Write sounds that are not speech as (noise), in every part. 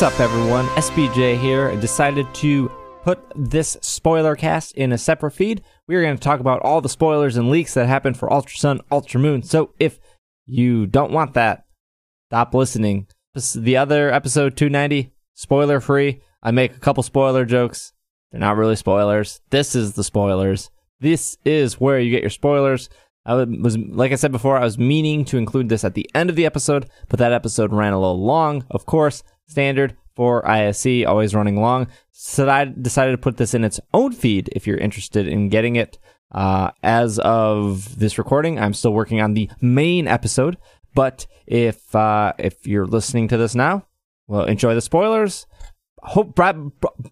What's up, everyone? SBJ here. I decided to put this spoiler cast in a separate feed. We are going to talk about all the spoilers and leaks that happened for Ultra Sun, Ultra Moon. So if you don't want that, stop listening. This is the other episode 290, spoiler free. I make a couple spoiler jokes. They're not really spoilers. This is the spoilers. This is where you get your spoilers. I was, like I said before, I was meaning to include this at the end of the episode, but that episode ran a little long, of course, standard for ISC, always running long. So I decided to put this in its own feed if you're interested in getting it. Uh, as of this recording, I'm still working on the main episode, but if, uh, if you're listening to this now, well, enjoy the spoilers hope by,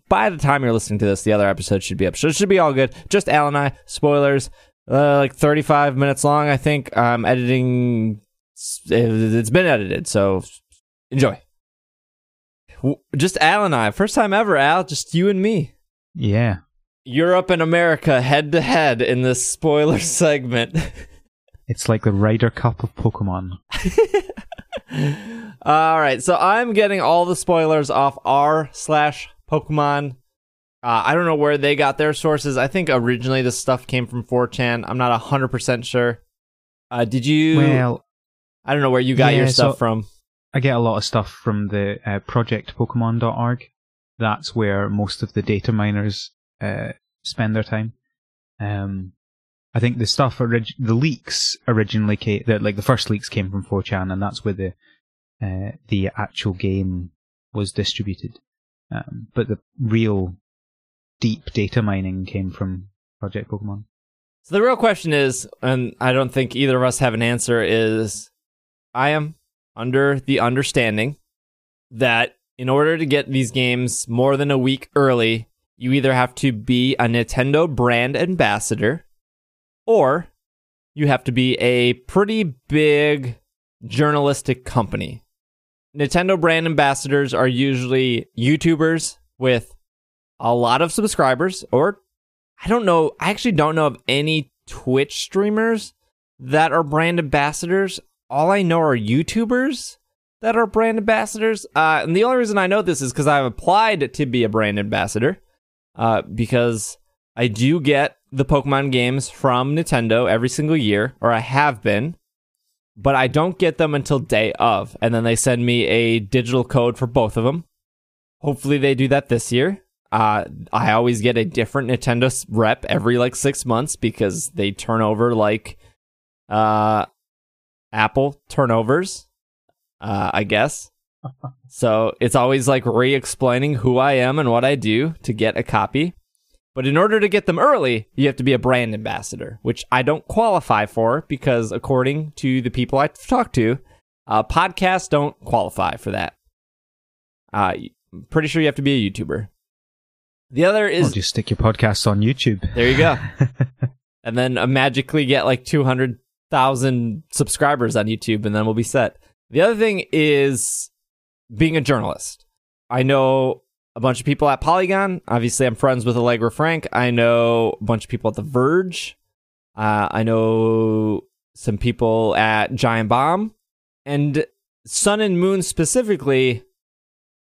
by, the time you're listening to this, the other episode should be up. So it should be all good. Just Al and I. Spoilers uh, like 35 minutes long, I think. I'm editing. It's been edited, so enjoy. Just Al and I. First time ever, Al. Just you and me. Yeah. Europe and America head to head in this spoiler (laughs) segment. it's like the Ryder Cup of Pokemon. (laughs) all right, so I'm getting all the spoilers off r slash Pokemon uh, I don't know where they got their sources. I think originally this stuff came from 4chan. I'm not 100% sure. Uh, did you? Well, I don't know where you got yeah, your stuff so from. I get a lot of stuff from the uh, projectpokemon.org. That's where most of the data miners uh, spend their time. Um, I think the stuff, orig- the leaks originally came, the, like the first leaks came from 4chan, and that's where the uh, the actual game was distributed. Um, but the real deep data mining came from Project Pokemon. So the real question is, and I don't think either of us have an answer, is I am under the understanding that in order to get these games more than a week early, you either have to be a Nintendo brand ambassador or you have to be a pretty big journalistic company. Nintendo brand ambassadors are usually YouTubers with a lot of subscribers, or I don't know, I actually don't know of any Twitch streamers that are brand ambassadors. All I know are YouTubers that are brand ambassadors. Uh, and the only reason I know this is because I've applied to be a brand ambassador, uh, because I do get the Pokemon games from Nintendo every single year, or I have been, but I don't get them until day of. And then they send me a digital code for both of them. Hopefully, they do that this year. Uh, I always get a different Nintendo rep every like six months because they turn over like uh, Apple turnovers, uh, I guess. so it's always like re explaining who I am and what I do to get a copy. But in order to get them early, you have to be a brand ambassador, which I don't qualify for because, according to the people I've talked to, uh, podcasts don't qualify for that. Uh, pretty sure you have to be a YouTuber. The other is well, just stick your podcasts on YouTube. There you go. (laughs) and then uh, magically get like 200,000 subscribers on YouTube and then we'll be set. The other thing is being a journalist. I know a bunch of people at Polygon. Obviously, I'm friends with Allegra Frank. I know a bunch of people at The Verge. Uh, I know some people at Giant Bomb. And Sun and Moon specifically,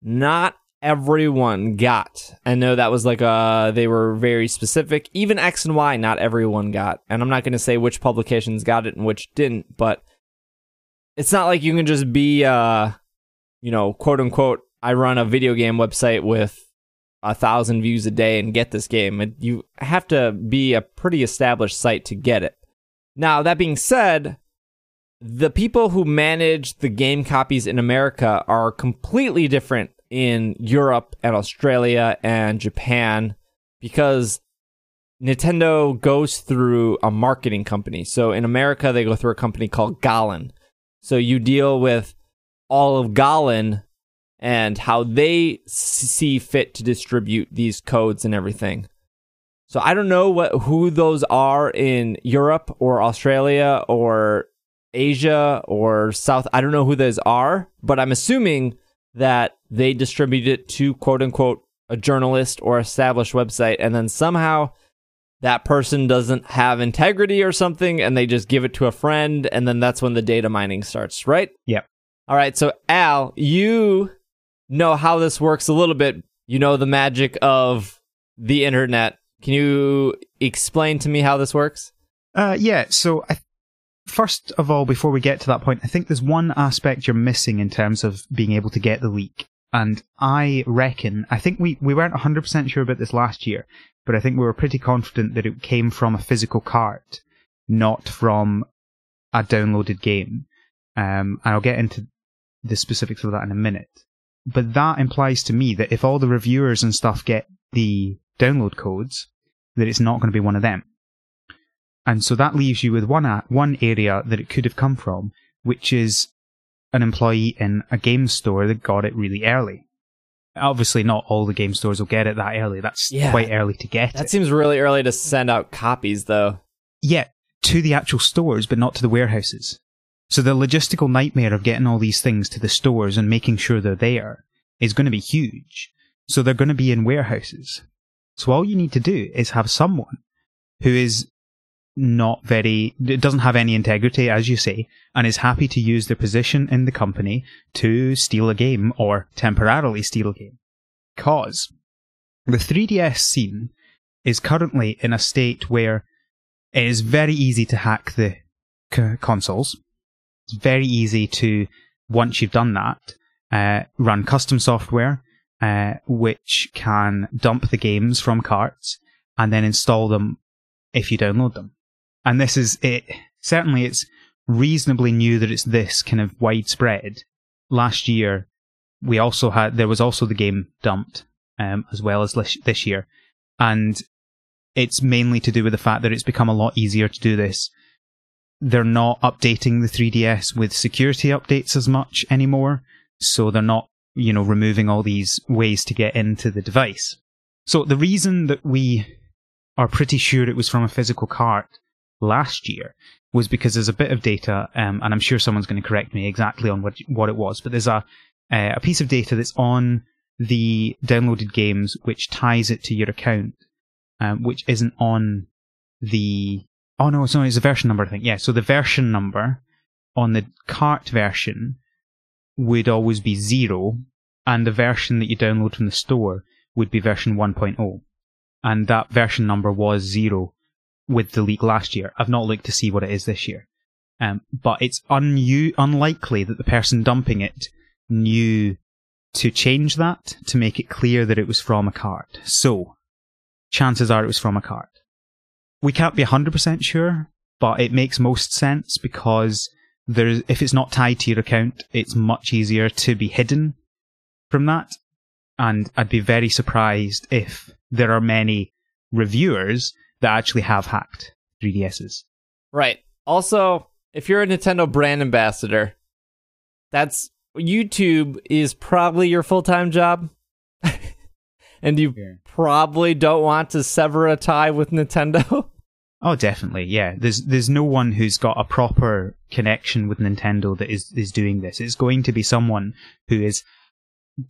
not everyone got. I know that was like uh they were very specific. Even X and Y, not everyone got. And I'm not to say which publications got it and which didn't, but it's not like you can just be uh you know, quote unquote, I run a video game website with a thousand views a day and get this game. You have to be a pretty established site to get it. Now, that being said, the people who manage the game copies in America are completely different in Europe and Australia and Japan because Nintendo goes through a marketing company. So in America, they go through a company called Golin. So you deal with all of Golin and how they see fit to distribute these codes and everything. So I don't know what who those are in Europe or Australia or Asia or South. I don't know who those are, but I'm assuming that they distribute it to quote unquote a journalist or established website and then somehow that person doesn't have integrity or something and they just give it to a friend and then that's when the data mining starts, right? Yep. All right, so Al, you know how this works a little bit. You know the magic of the internet. Can you explain to me how this works? Uh, yeah. So, I, first of all, before we get to that point, I think there's one aspect you're missing in terms of being able to get the leak. And I reckon, I think we, we weren't 100% sure about this last year, but I think we were pretty confident that it came from a physical cart, not from a downloaded game. Um, and I'll get into the specifics of that in a minute. But that implies to me that if all the reviewers and stuff get the download codes, that it's not going to be one of them. And so that leaves you with one one area that it could have come from, which is an employee in a game store that got it really early. Obviously, not all the game stores will get it that early. That's Yeah. quite early to get That it. seems really early to send out copies, though. Yeah, to the actual stores, but not to the warehouses. So the logistical nightmare of getting all these things to the stores and making sure they're there is going to be huge. So they're going to be in warehouses. So all you need to do is have someone who is not very, it doesn't have any integrity, as you say, and is happy to use their position in the company to steal a game or temporarily steal a game. Cause the 3DS scene is currently in a state where it is very easy to hack the c- consoles. It's very easy to, once you've done that, uh, run custom software, uh, which can dump the games from carts and then install them if you download them. And this is it. Certainly, it's reasonably new that it's this kind of widespread. Last year, we also had there was also the game dumped, um, as well as this year, and it's mainly to do with the fact that it's become a lot easier to do this. They're not updating the 3DS with security updates as much anymore, so they're not, you know, removing all these ways to get into the device. So the reason that we are pretty sure it was from a physical cart last year was because there's a bit of data, um, and I'm sure someone's going to correct me exactly on what what it was, but there's a uh, a piece of data that's on the downloaded games which ties it to your account, um, which isn't on the. Oh no, sorry, it's a version number. I think yeah. So the version number on the cart version would always be zero, and the version that you download from the store would be version 1.0, and that version number was zero with the leak last year. I've not looked to see what it is this year. Um, but it's un- unlikely that the person dumping it knew to change that to make it clear that it was from a cart. So, chances are it was from a cart. We can't be 100% sure, but it makes most sense because there's, if it's not tied to your account, it's much easier to be hidden from that. And I'd be very surprised if there are many reviewers that actually have hacked 3DSs. Right. Also, if you're a Nintendo brand ambassador, that's YouTube is probably your full time job. (laughs) and you Yeah. probably don't want to sever a tie with Nintendo. (laughs) Oh, definitely, yeah. There's there's no one who's got a proper connection with Nintendo that is is doing this. It's going to be someone who is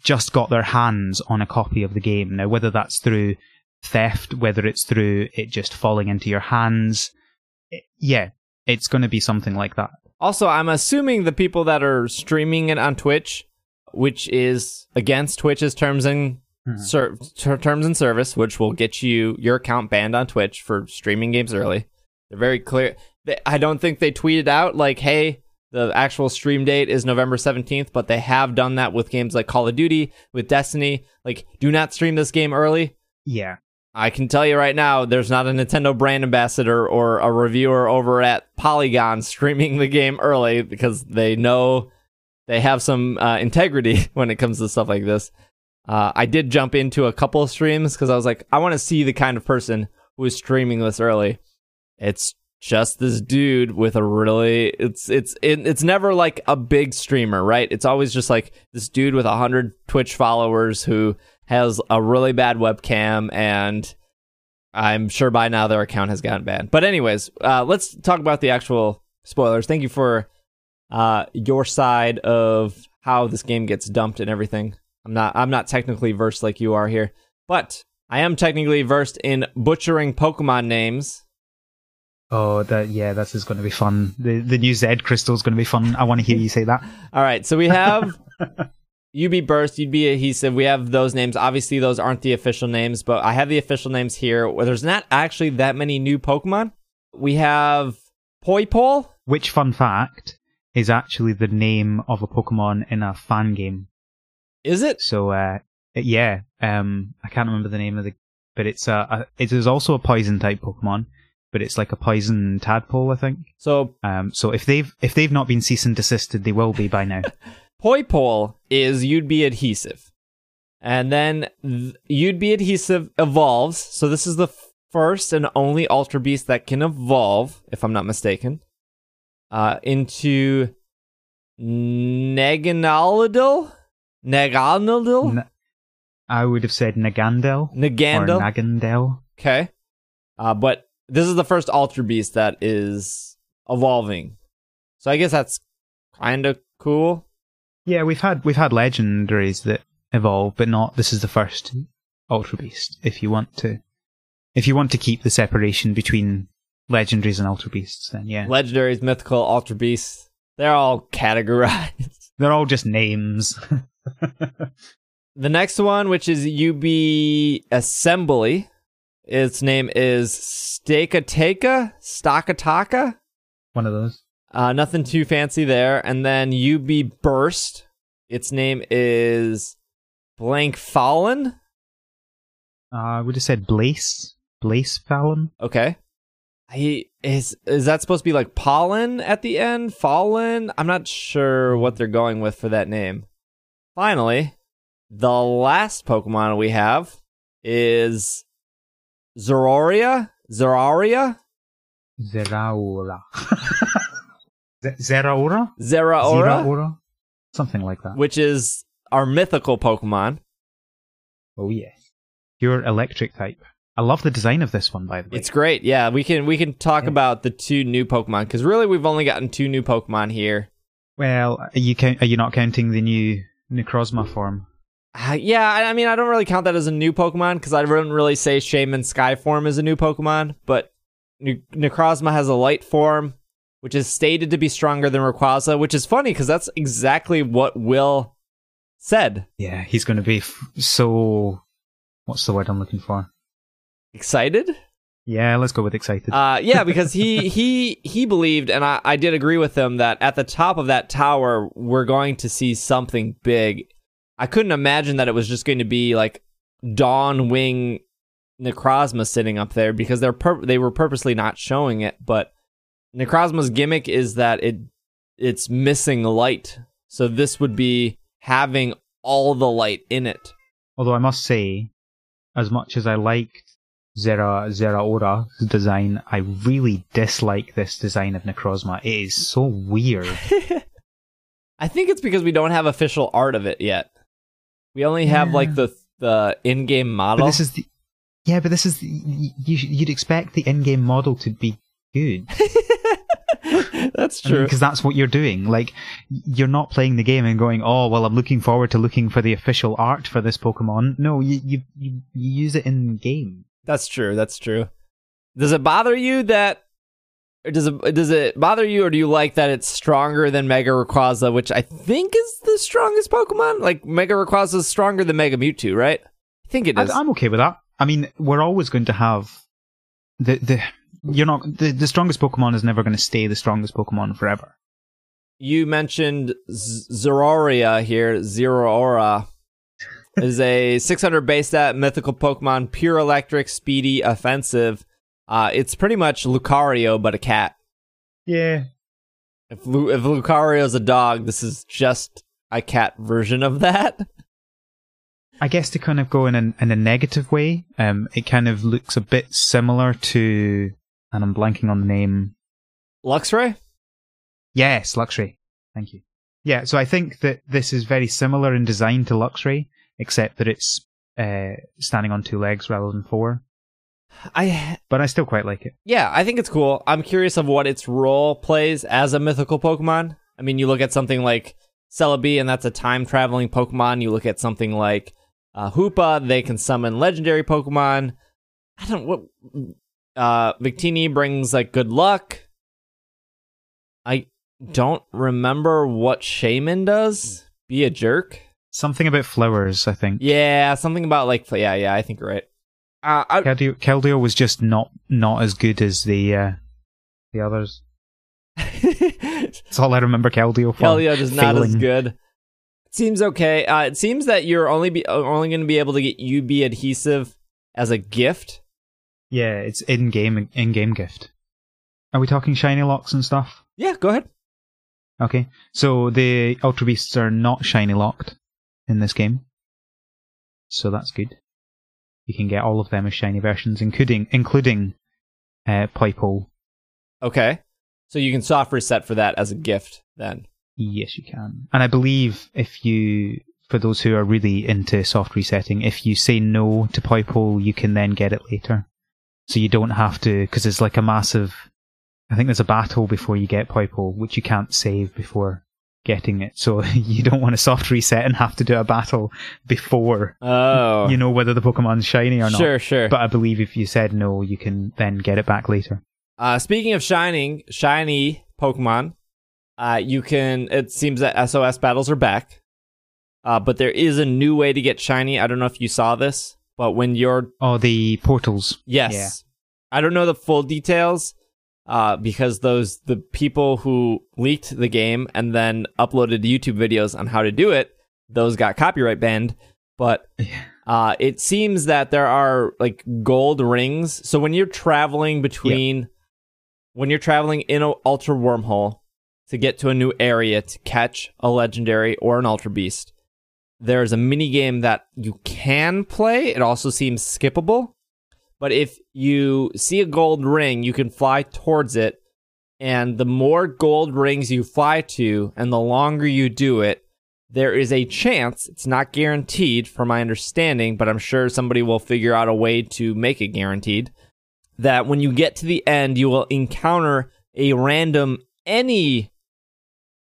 just got their hands on a copy of the game. Now, whether that's through theft, whether it's through it just falling into your hands, it- yeah, it's going to be something like that. Also, I'm assuming the people that are streaming it on Twitch, which is against Twitch's terms and mm-hmm. ser- ter- terms and service, which will get you your account banned on Twitch for streaming games early. They're very clear. They, I don't think they tweeted out like, "Hey, the actual stream date is November 17th," but they have done that with games like Call of Duty, with Destiny. Like, do not stream this game early. Yeah, I can tell you right now, there's not a Nintendo brand ambassador or a reviewer over at Polygon streaming the game early because they know they have some uh, integrity (laughs) when it comes to stuff like this. Uh, I did jump into a couple of streams because I was like, I want to see the kind of person who is streaming this early. It's just this dude with a really it's it's it, it's never like a big streamer, right? It's always just like this dude with a hundred Twitch followers who has a really bad webcam and I'm sure by now their account has gotten banned. But anyways, uh, let's talk about the actual spoilers. Thank you for uh, your side of how this game gets dumped and everything. I'm not I'm not technically versed like you are here, but I am technically versed in butchering Pokemon names. Oh, that yeah, this is going to be fun. The the new Z crystal is going to be fun. I want to hear you say that. (laughs) All right, so we have (laughs) UB Burst, UB Adhesive. We have those names. Obviously, those aren't the official names, but I have the official names here. There's not actually that many new Pokemon. We have Poipole. Which fun fact is actually the name of a Pokemon in a fan game. Is it? So uh, yeah, um, I can't remember the name of the, but it's a, a it is also a poison type Pokemon, but it's like a poison tadpole, I think. So Um, so if they've if they've not been cease and desisted, they will be by now. (laughs) Poipole is UB Adhesive. And then th- UB Adhesive evolves. So this is the f- first and only Ultra Beast that can evolve, if I'm not mistaken, uh, into Neganalidil? Neganalidil? N- I would have said Nagandel Nagandel? Nagandel. Okay. Uh, but this is the first Ultra Beast that is evolving. So I guess that's kind of cool. Yeah, we've had we've had legendaries that evolve, but not. This is the first mm. Ultra Beast. If you want to, if you want to keep the separation between legendaries and Ultra Beasts, then yeah, Legendaries, mythical, Ultra Beasts. They're all categorized. (laughs) they're all just names. (laughs) The next one, which is UB Assembly, its name is Stakataka, Stakataka. One of those. Uh, nothing too fancy there. And then UB Burst, its name is Blank Fallen. Uh, would have said Blaze, Blaze Fallon. Okay. He is is that supposed to be like pollen at the end? Fallen? I'm not sure what they're going with for that name. Finally, the last Pokemon we have is Zororia. Zororia? Zeraora. (laughs) Zeraora? Zeraora, Zeraora? Something like that. which is our mythical Pokemon. Oh yes. Pure electric type. I love the design of this one, by the way. It's great. Yeah, we can we can talk Yeah. about the two new Pokemon because really we've only gotten two new Pokemon here. well, are you count? Are you not counting the new Necrozma form? Uh, yeah, I I mean, I don't really count that as a new Pokemon because I wouldn't really say Shaymin Sky form is a new Pokemon, but Ne- Necrozma has a light form, which is stated to be stronger than Rayquaza, which is funny because that's exactly what Will said. Yeah, he's going to be f- so. What's the word I'm looking for? Excited? Yeah, let's go with excited. Uh, yeah, because he (laughs) he he believed, and I, I did agree with him that at the top of that tower we're going to see something big. I couldn't imagine that it was just going to be like Dawn Wing Necrozma sitting up there because they're pur- they were purposely not showing it. But Necrozma's gimmick is that it it's missing light, so this would be having all the light in it. Although I must say, as much as I liked Zera Zeraora's design, I really dislike this design of Necrozma. It is so weird. (laughs) I think it's because we don't have official art of it yet. We only have Yeah. like the the in-game model. But this is the yeah, but this is the, you, you'd expect the in-game model to be good (laughs) (laughs) That's true. because that's what you're doing. Like you're not playing the game and going, "Oh, well, I'm looking forward to looking for the official art for this Pokemon." No, you you you, use it in game. That's true. That's true. Does it bother you that or does it does it bother you or do you like that it's stronger than Mega Rayquaza, which I think is the strongest Pokemon? Like Mega Rayquaza is stronger than Mega Mewtwo, right? I think it is. I, I'm okay with that. I mean, we're always going to have the the you're not the, the strongest Pokemon is never going to stay the strongest Pokemon forever. you mentioned Z- Zororia here. Zoroara is a (laughs) 600 base stat mythical Pokemon, pure electric, speedy, offensive. Uh, it's pretty much Lucario, but a cat. Yeah. If, Lu- if Lucario's a dog, this is just a cat version of that. I guess to kind of go in a, in a negative way, um, it kind of looks a bit similar to, and I'm blanking on the name. Luxray? Yes, Luxray. Thank you. Yeah, so I think that this is very similar in design to Luxray, except that it's uh, standing on two legs rather than four. I But I still quite like it. yeah, I think it's cool. I'm curious of what its role plays as a mythical Pokemon. I mean, you look at something like Celebi, and that's a time traveling Pokemon. You look at something like uh, Hoopa, they can summon legendary Pokemon. I don't what uh Victini brings like good luck. I don't remember what Shaymin does. Be a jerk. Something about flowers, I think. Yeah, something about like yeah, yeah. I think you're right. Uh, I, Keldeo, Keldeo was just not not as good as the uh, the others. (laughs) That's all I remember Keldeo for. Keldeo is not as good. Seems okay. Uh, it seems that you're only be only going to be able to get UB adhesive as a gift. Yeah, it's in game in game gift. Are we talking shiny locks and stuff? Yeah, go ahead. Okay, so the Ultra Beasts are not shiny locked in this game, so that's good. You can get all of them as shiny versions, including including uh, Poipole. Okay, so you can soft reset for that as a gift then. Yes, you can. And I believe if you, for those who are really into soft resetting, if you say no to Poipole, you can then get it later. So you don't have to, because it's like a massive. I think there's a battle before you get Poipole, which you can't save before getting it. So (laughs) you don't want to soft reset and have to do a battle before Oh, you know whether the Pokemon's shiny or not. sure, sure. But I believe if you said no, you can then get it back later. Uh, speaking of shining, shiny Pokemon, uh, you can. It seems that SOS battles are back, uh, but there is a new way to get shiny. I don't know if you saw this, but when you're Oh, the portals. yes, Yeah. I don't know the full details, uh, because those the people who leaked the game and then uploaded YouTube videos on how to do it, those got copyright banned. But uh, it seems that there are like gold rings. So when you're traveling between, when you're traveling in an ultra wormhole to get to a new area to catch a legendary or an ultra beast, there's a mini game that you can play. It also seems skippable. But if you see a gold ring, you can fly towards it. And the more gold rings you fly to, and the longer you do it, there is a chance, it's not guaranteed from my understanding, but I'm sure somebody will figure out a way to make it guaranteed, that when you get to the end, you will encounter a random any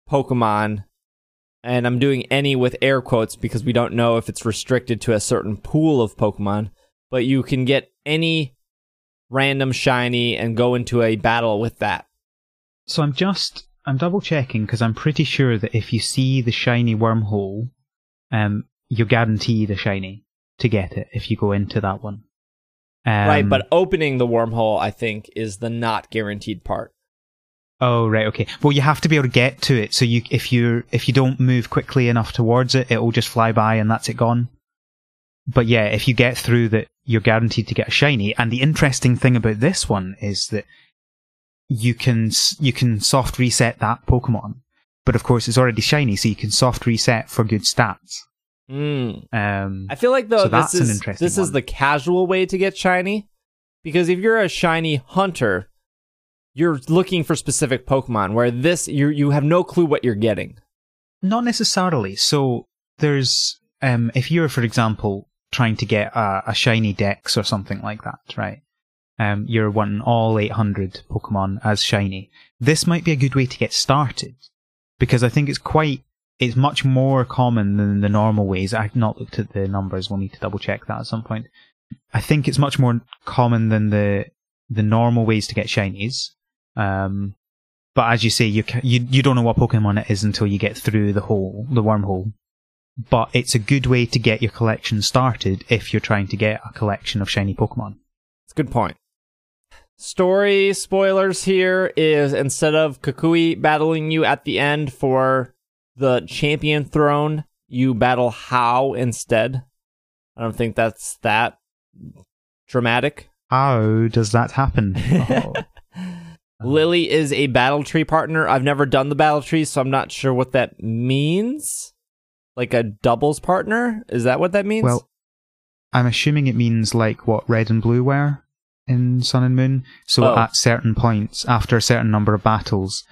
Pokemon. And I'm doing any with air quotes because we don't know if it's restricted to a certain pool of Pokemon, but you can get any random shiny and go into a battle with that. So I'm just I'm double checking because I'm pretty sure that if you see the shiny wormhole, um, you're guaranteed a shiny to get it if you go into that one. Um, right, but opening the wormhole, I think, is the not guaranteed part. Oh right, okay. Well, you have to be able to get to it. So you if you if you don't move quickly enough towards it, it'll just fly by and that's it gone. But yeah, if you get through that, you're guaranteed to get a shiny. And the interesting thing about this one is that you can you can soft reset that Pokemon, but of course it's already shiny, so you can soft reset for good stats. Mm. Um, I feel like though So that's this an is interesting this is the casual way to get shiny, because if you're a shiny hunter, you're looking for specific Pokemon. Where this, you you have no clue what you're getting. Not necessarily. So there's, um, if you're, for example, trying to get a, a shiny Dex or something like that, right? Um, you're wanting all 800 Pokemon as shiny. This might be a good way to get started because I think it's quite, it's much more common than the normal ways. I've not looked at the numbers. We'll need to double check that at some point. I think it's much more common than the the normal ways to get shinies. Um, but as you say, you you you don't know what Pokemon it is until you get through the hole, the wormhole. But it's a good way to get your collection started if you're trying to get a collection of shiny Pokemon. It's a good point. Story spoilers here is instead of Kukui battling you at the end for the champion throne, you battle Hau instead. I don't think that's that dramatic. How does that happen? (laughs) Oh. Lillie is a battle tree partner. I've never done the battle tree, so I'm not sure what that means. Like a doubles partner? Is that what that means? well, I'm assuming it means like what red and blue were in Sun and Moon. So Oh. at certain points, after a certain number of battles,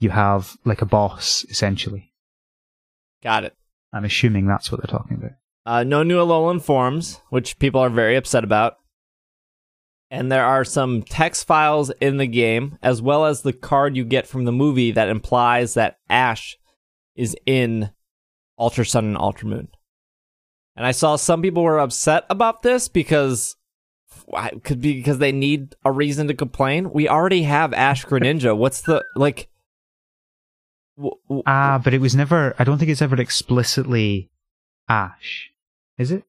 you have like a boss essentially. got it. I'm assuming that's what they're talking about. Uh, no new Alolan forms, which people are very upset about. And there are some text files in the game, as well as the card you get from the movie that implies that Ash is in Ultra Sun and Ultra Moon. And I saw some people were upset about this because could be because they need a reason to complain. We already have Ash Greninja. What's the like? w- w- Ah, but it was never. I don't think it's ever explicitly Ash. Is it?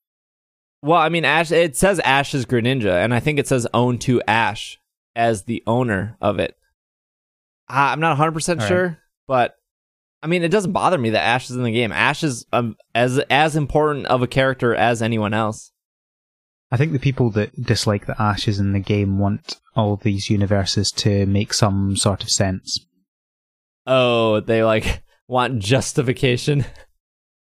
Well, I mean, Ash. It says Ash is Greninja, and I think it says own to Ash as the owner of it. Uh, I'm not 100 percent All right. sure, but I mean, it doesn't bother me that Ash is in the game. Ash is um, as as important of a character as anyone else. I think the people that dislike that Ash is in the game want all these universes to make some sort of sense. Oh, they like (laughs) want justification. (laughs)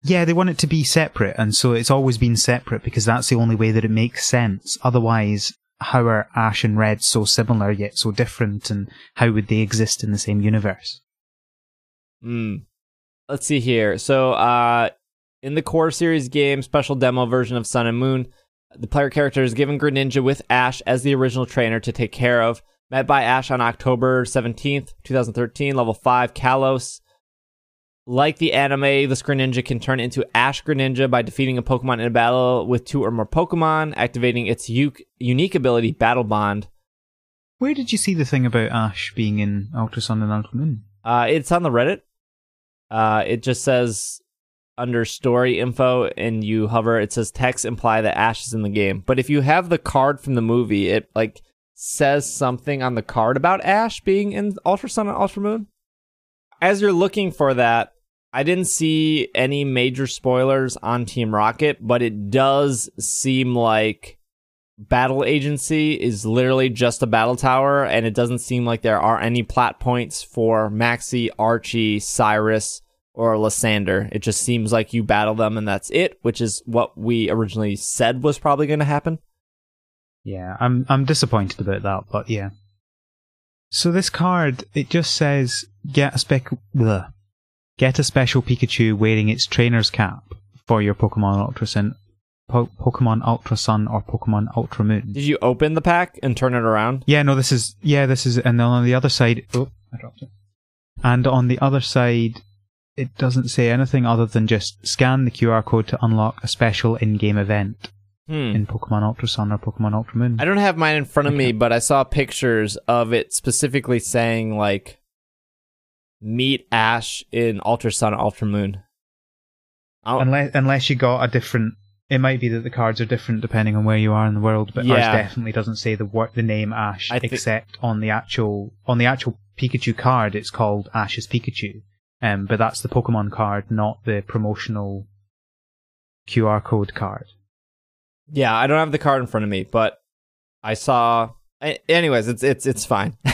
Yeah, they want it to be separate, and so it's always been separate because that's the only way that it makes sense. Otherwise, how are Ash and Red so similar yet so different, and how would they exist in the same universe? Hmm. Let's see here. So, uh, in the core series game, special demo version of Sun and Moon, the player character is given Greninja with Ash as the original trainer to take care of. Met by Ash on October 17th, 2013, level 5, Kalos. Like the anime, this Greninja can turn into Ash Greninja by defeating a Pokemon in a battle with two or more Pokemon, activating its u- unique ability, Battle Bond. Where did you see the thing about Ash being in Ultra Sun and Ultra Moon? Uh, it's on the Reddit. Uh, it just says under story info and you hover, it says text imply that Ash is in the game. But if you have the card from the movie, it like says something on the card about Ash being in Ultra Sun and Ultra Moon. As you're looking for that, I didn't see any major spoilers on Team Rocket, but it does seem like Battle Agency is literally just a battle tower, and it doesn't seem like there are any plot points for Maxie, Archie, Cyrus, or Lysandre. It just seems like you battle them and that's it, which is what we originally said was probably going to happen. Yeah, I'm I'm disappointed about that, but yeah. So this card, it just says get a spec. Get a special Pikachu wearing its trainer's cap for your Pokemon Ultra Sun, po- Pokemon Ultra Sun or Pokemon Ultra Moon. Did you open the pack and turn it around? Yeah, no, this is yeah, this is, and then on the other side, oh, I dropped it. And on the other side, it doesn't say anything other than just scan the QR code to unlock a special in-game event Hmm. in Pokemon Ultra Sun or Pokemon Ultra Moon. I don't have mine in front of me, but I saw pictures of it specifically saying like meet Ash in Ultra Sun, Ultra Moon. Unless unless you got a different. It might be that the cards are different depending on where you are in the world, but Yeah. ours definitely doesn't say the wor- the name Ash, I thi- except on the actual on the actual Pikachu card. It's called Ash's Pikachu, um, but that's the Pokemon card, not the promotional QR code card. Yeah, I don't have the card in front of me, but I saw. Anyways, it's it's it's fine. (laughs)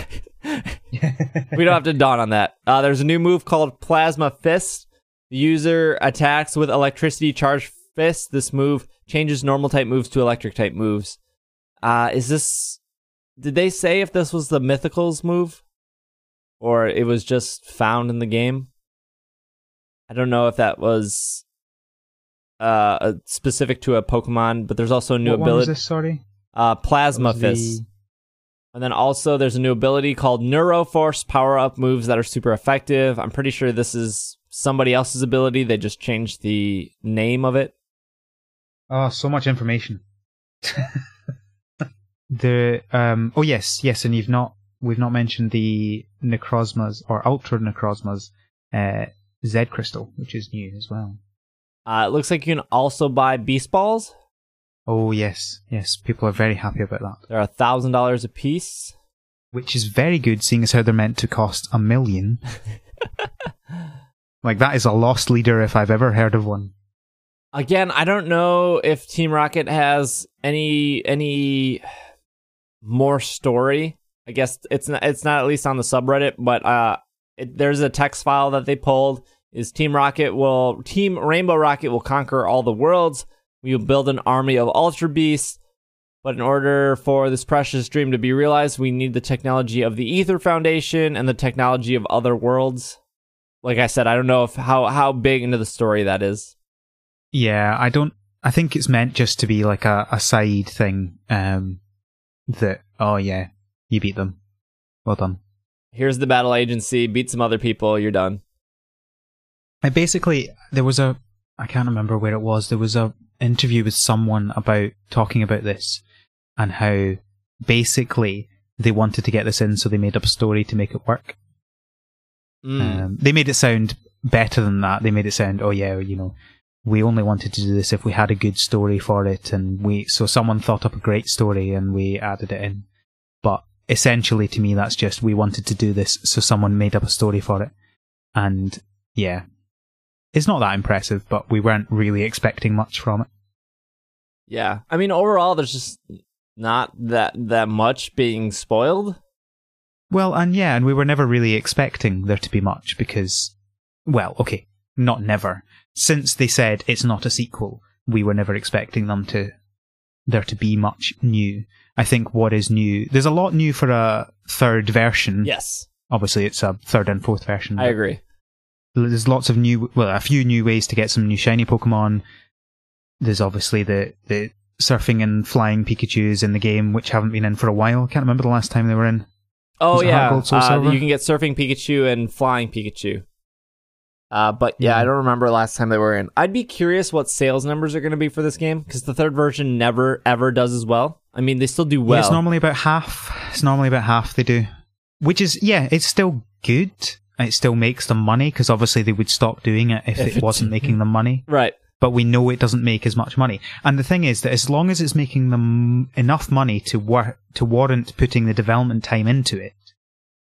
(laughs) we don't have to dawn on that. Uh, there's a new move called Plasma Fist. The user attacks with electricity charged fist. This move changes normal type moves to electric type moves. Uh, is this? Did they say if this was the Mythicals move, or it was just found in the game? I don't know if that was uh specific to a Pokemon, but there's also a new what ability. this? Sorry, Uh, Plasma Fist. the- And then also there's a new ability called Neuroforce power up moves that are super effective. I'm pretty sure this is somebody else's ability. They just changed the name of it. Oh, so much information. (laughs) the um oh yes, yes, and you've not we've not mentioned the Necrozmas or Ultra Necrozmas uh Z Crystal, which is new as well. Uh, it looks like you can also buy Beast Balls. Oh yes, yes, people are very happy about that. They're a thousand dollars a piece. Which is very good seeing as how they're meant to cost a million. (laughs) like that is a loss leader if I've ever heard of one. Again, I don't know if Team Rocket has any any more story. I guess it's not it's not at least on the subreddit, but uh, it, there's a text file that they pulled. Is Team Rocket will Team Rainbow Rocket will conquer all the worlds. We will build an army of Ultra Beasts. But in order for this precious dream to be realized, we need the technology of the Aether Foundation and the technology of other worlds. Like I said, I don't know if how how big into the story that is. Yeah, I don't. I think it's meant just to be like a, a side thing. Um, that oh yeah, you beat them. Well done. Here's the battle agency. Beat some other people. You're done. I basically there was a I can't remember where it was. There was a interview with someone about talking about this and how basically they wanted to get this in, so they made up a story to make it work. Mm. Um, they made it sound better than that. They made it sound, oh yeah, you know, we only wanted to do this if we had a good story for it, and we so someone thought up a great story and we added it in. But essentially, to me, that's just we wanted to do this, so someone made up a story for it, and yeah, it's not that impressive, but we weren't really expecting much from it. Yeah. I mean, overall, there's just not that that much being spoiled. Well, and yeah, and we were never really expecting there to be much because, well, okay, not never. Since they said it's not a sequel, we were never expecting them to there to be much new. I think what is new, there's a lot new for a third version. Yes. Obviously, it's a third and fourth version. I agree. There's lots of new, well, a few new ways to get some new shiny Pokemon. There's obviously the the surfing and flying Pikachu's in the game, which haven't been in for a while. Can't remember the last time they were in. Oh Was yeah, uh, you can get surfing Pikachu and flying Pikachu. Uh, but yeah, Yeah. I don't remember last time they were in. I'd be curious what sales numbers are going to be for this game because the third version never ever does as well. I mean, they still do Yeah, well. it's normally about half. It's normally about half they do, which is yeah, it's still good. It still makes them money because obviously they would stop doing it if, If it wasn't making them money. right. But we know it doesn't make as much money. And the thing is that as long as it's making them enough money to war- to warrant putting the development time into it,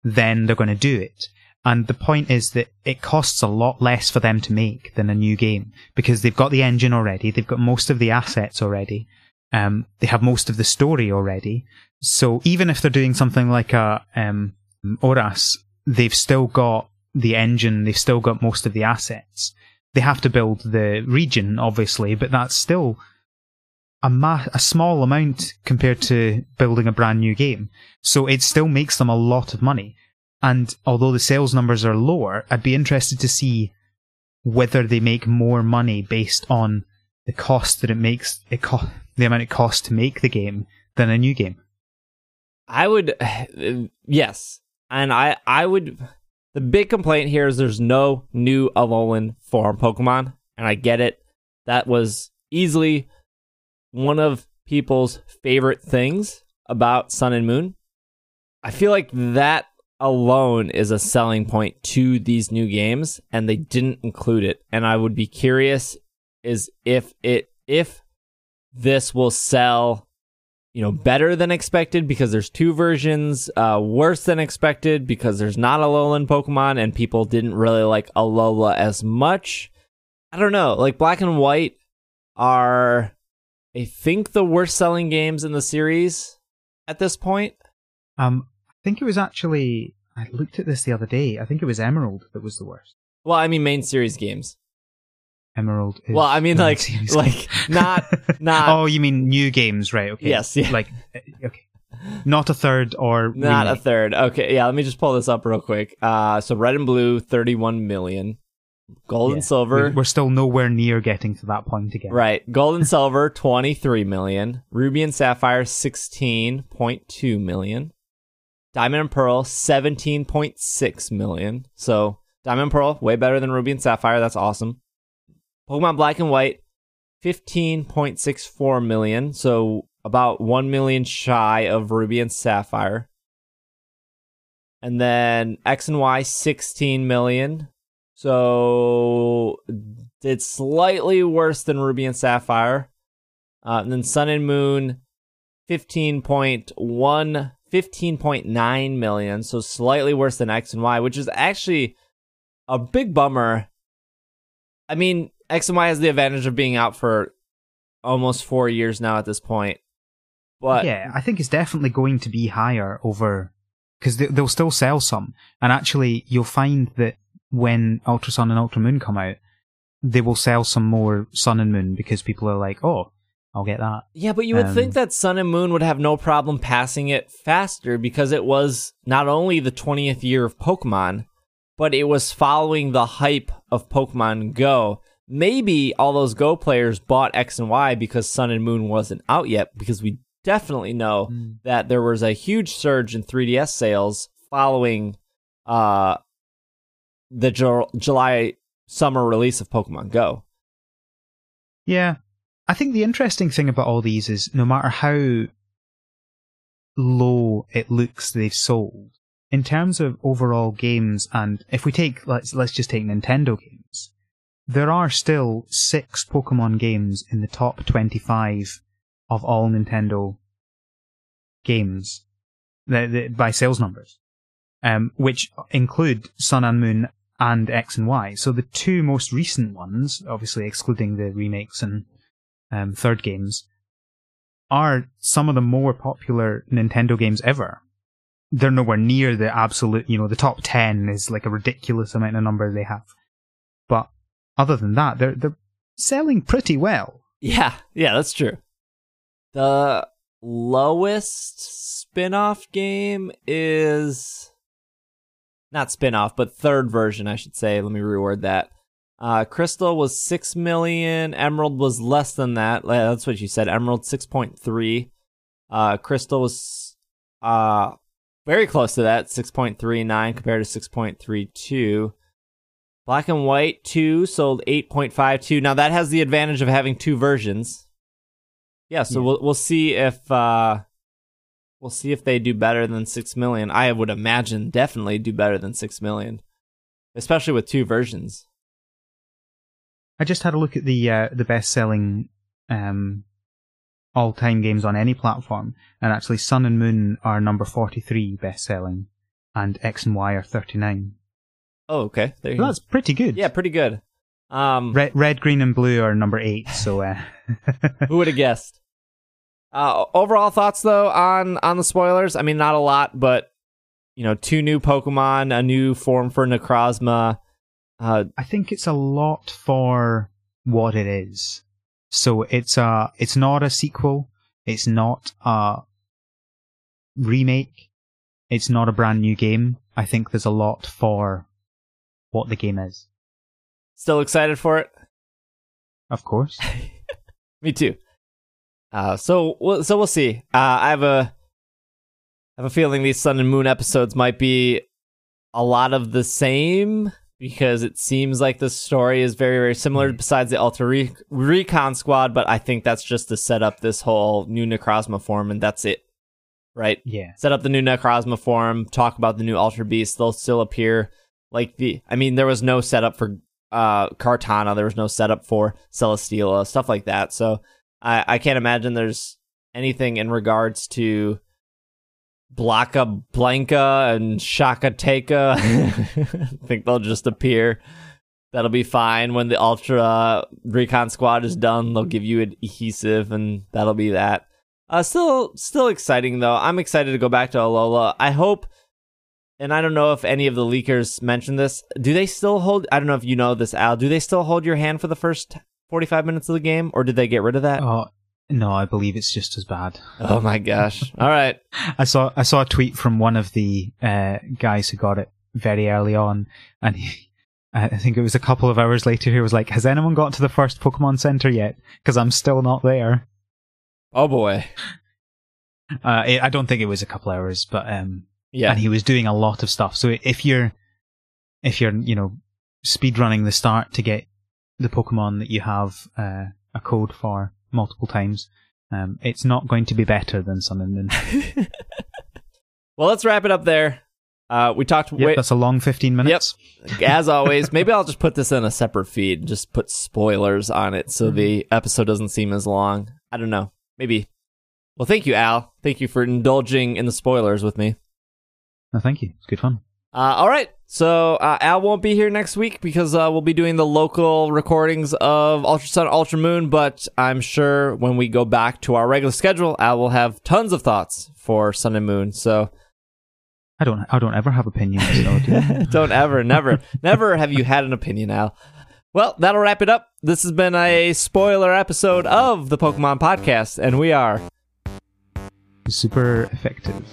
then they're going to do it. And the point is that it costs a lot less for them to make than a new game because they've got the engine already, they've got most of the assets already, um, they have most of the story already. So even if they're doing something like a um, ORAS, they've still got the engine, they've still got most of the assets. They have to build the region, obviously, but that's still a ma- a small amount compared to building a brand new game. So it still makes them a lot of money. And although the sales numbers are lower, I'd be interested to see whether they make more money based on the cost that it makes it co- the amount it costs to make the game than a new game. I would, (sighs) yes, and I I would. The big complaint here is there's no new Alolan form Pokemon, and I get it. That was easily one of people's favorite things about Sun and Moon. I feel like that alone is a selling point to these new games, and they didn't include it. And I would be curious is if it if this will sell you know better than expected because there's two versions uh worse than expected because there's not a Alolan Pokemon and people didn't really like Alola as much. I don't know. Like Black and White are I think the worst selling games in the series at this point. Um, I think it was actually I looked at this the other day. I think it was Emerald that was the worst. Well, I mean main series games. Emerald. Is Well, I mean, like- (laughs) series like, not- (laughs) not- oh, you mean new games, right? Okay. Yes, yeah. Like, uh, okay. Not a third or (laughs) Not a third. Okay, yeah, let me just pull this up real quick. Uh so red and blue 31 million. Gold and silver We're- We're still nowhere near getting to that point again. Right. Gold and silver, 23 million. Ruby and sapphire, 16.2 million. Diamond and pearl, 17.6 million. So, diamond and pearl, way better than ruby and sapphire. That's awesome. Pokemon black and white, 15.64 million. So, about 1 million shy of ruby and sapphire. And then X and Y, 16 million. So it's slightly worse than Ruby and Sapphire. Uh, and then Sun and Moon, 15.1, 15.9 million. So slightly worse than X and Y, which is actually a big bummer. I mean, X and Y has the advantage of being out for almost four years now at this point. But yeah, I think it's definitely going to be higher over because they, they'll still sell some, and actually you'll find that when Ultra Sun and Ultra Moon come out, they will sell some more Sun and Moon because people are like, oh, I'll get that. Yeah, but you would Um, think that Sun and Moon would have no problem passing it faster because it was not only the 20th year of Pokemon, but it was following the hype of Pokemon Go. Maybe all those Go players bought X and Y because Sun and Moon wasn't out yet, because we definitely know that there was a huge surge in 3DS sales following uh, the Ju- July summer release of Pokemon Go. Yeah. I think the interesting thing about all these is no matter how low it looks they've sold, in terms of overall games and if we take let's let's just take Nintendo games, there are still six Pokemon games in the top 25 of all Nintendo games by sales numbers, um, which include Sun and Moon and X and Y. So the two most recent ones, obviously excluding the remakes and um, third games, are some of the more popular Nintendo games ever. They're nowhere near the absolute, you know, the top 10 is like a ridiculous amount of number they have. Other than that, they're, they're selling pretty well. Yeah, yeah, that's true. The lowest spin-off game is not spin-off, but third version, I should say. Let me reword that. Uh, Crystal was six million. Emerald was less than that. That's what you said. Emerald six point three. Uh, Crystal was uh very close to that, six point three nine compared to six point three two. Black and White two sold eight point five two. Now that has the advantage of having two versions. Yeah, so yeah. we'll we'll see if uh we'll see if they do better than six million. I would imagine definitely do better than six million, especially with two versions. I just had a look at the uh, the best selling um, all time games on any platform, and actually Sun and Moon are number forty three best selling, and X and Y are thirty nine. Oh, okay. So that's pretty good. Yeah, pretty good. Um, red, red, green, and blue are number eight. So, uh... (laughs) who would have guessed? Uh, overall thoughts though on on the spoilers. I mean, not a lot, but you know, two new Pokemon, a new form for Necrozma. Uh, I think it's a lot for what it is. So it's a, it's not a sequel. It's not a remake. It's not a brand new game. I think there's a lot for what the game is. Still excited for it? Of course. (laughs) Me too. Uh, so so we'll see. Uh, I have a I have a feeling these Sun and Moon episodes might be a lot of the same because it seems like the story is very very similar. Mm. Besides the Ultra Re- Recon Squad, but I think that's just to set up this whole new Necrozma form, and that's it. Right? Yeah. Set up the new Necrozma form. Talk about the new Ultra Beast. They'll still appear. Like the, I mean, there was no setup for uh Kartana. There was no setup for Celesteela, stuff like that. So I I can't imagine there's anything in regards to Blaka Blanca and Shaka Taka. (laughs) I think they'll just appear. That'll be fine when the Ultra Recon Squad is done. They'll give you an adhesive, and that'll be that. Uh, still, still exciting though. I'm excited to go back to Alola. I hope, and I don't know if any of the leakers mentioned this. Do they still hold? I don't know if you know this, Al. Do they still hold your hand for the first 45 minutes of the game, or did they get rid of that? Oh, no, I believe it's just as bad. Oh my gosh! (laughs) All right. I saw I saw a tweet from one of the uh, guys who got it very early on, and he, I think it was a couple of hours later. He was like, "Has anyone got to the first Pokemon Center yet? Because I'm still not there." Oh boy. Uh, it, I don't think it was a couple hours, but um, yeah. And he was doing a lot of stuff. So if you're if you're you know speed running the start to get the Pokemon that you have uh, a code for multiple times. Um, it's not going to be better than Sun and Moon. (laughs) well, let's wrap it up there. Uh, we talked. Yep, that's a long fifteen minutes. Yep. As (laughs) always, maybe I'll just put this in a separate feed. And just put spoilers on it so mm-hmm. the episode doesn't seem as long. I don't know. Maybe. Well, thank you, Al. Thank you for indulging in the spoilers with me. No, thank you. It's good fun. Uh, all right. So uh, Al won't be here next week because uh, we'll be doing the local recordings of Ultra Sun, Ultra Moon. But I'm sure when we go back to our regular schedule, Al will have tons of thoughts for Sun and Moon. So I don't, I don't ever have opinions. So do (laughs) don't ever, never, never have you had an opinion, Al. Well, that'll wrap it up. This has been a spoiler episode of the Pokemon Podcast, and we are super effective.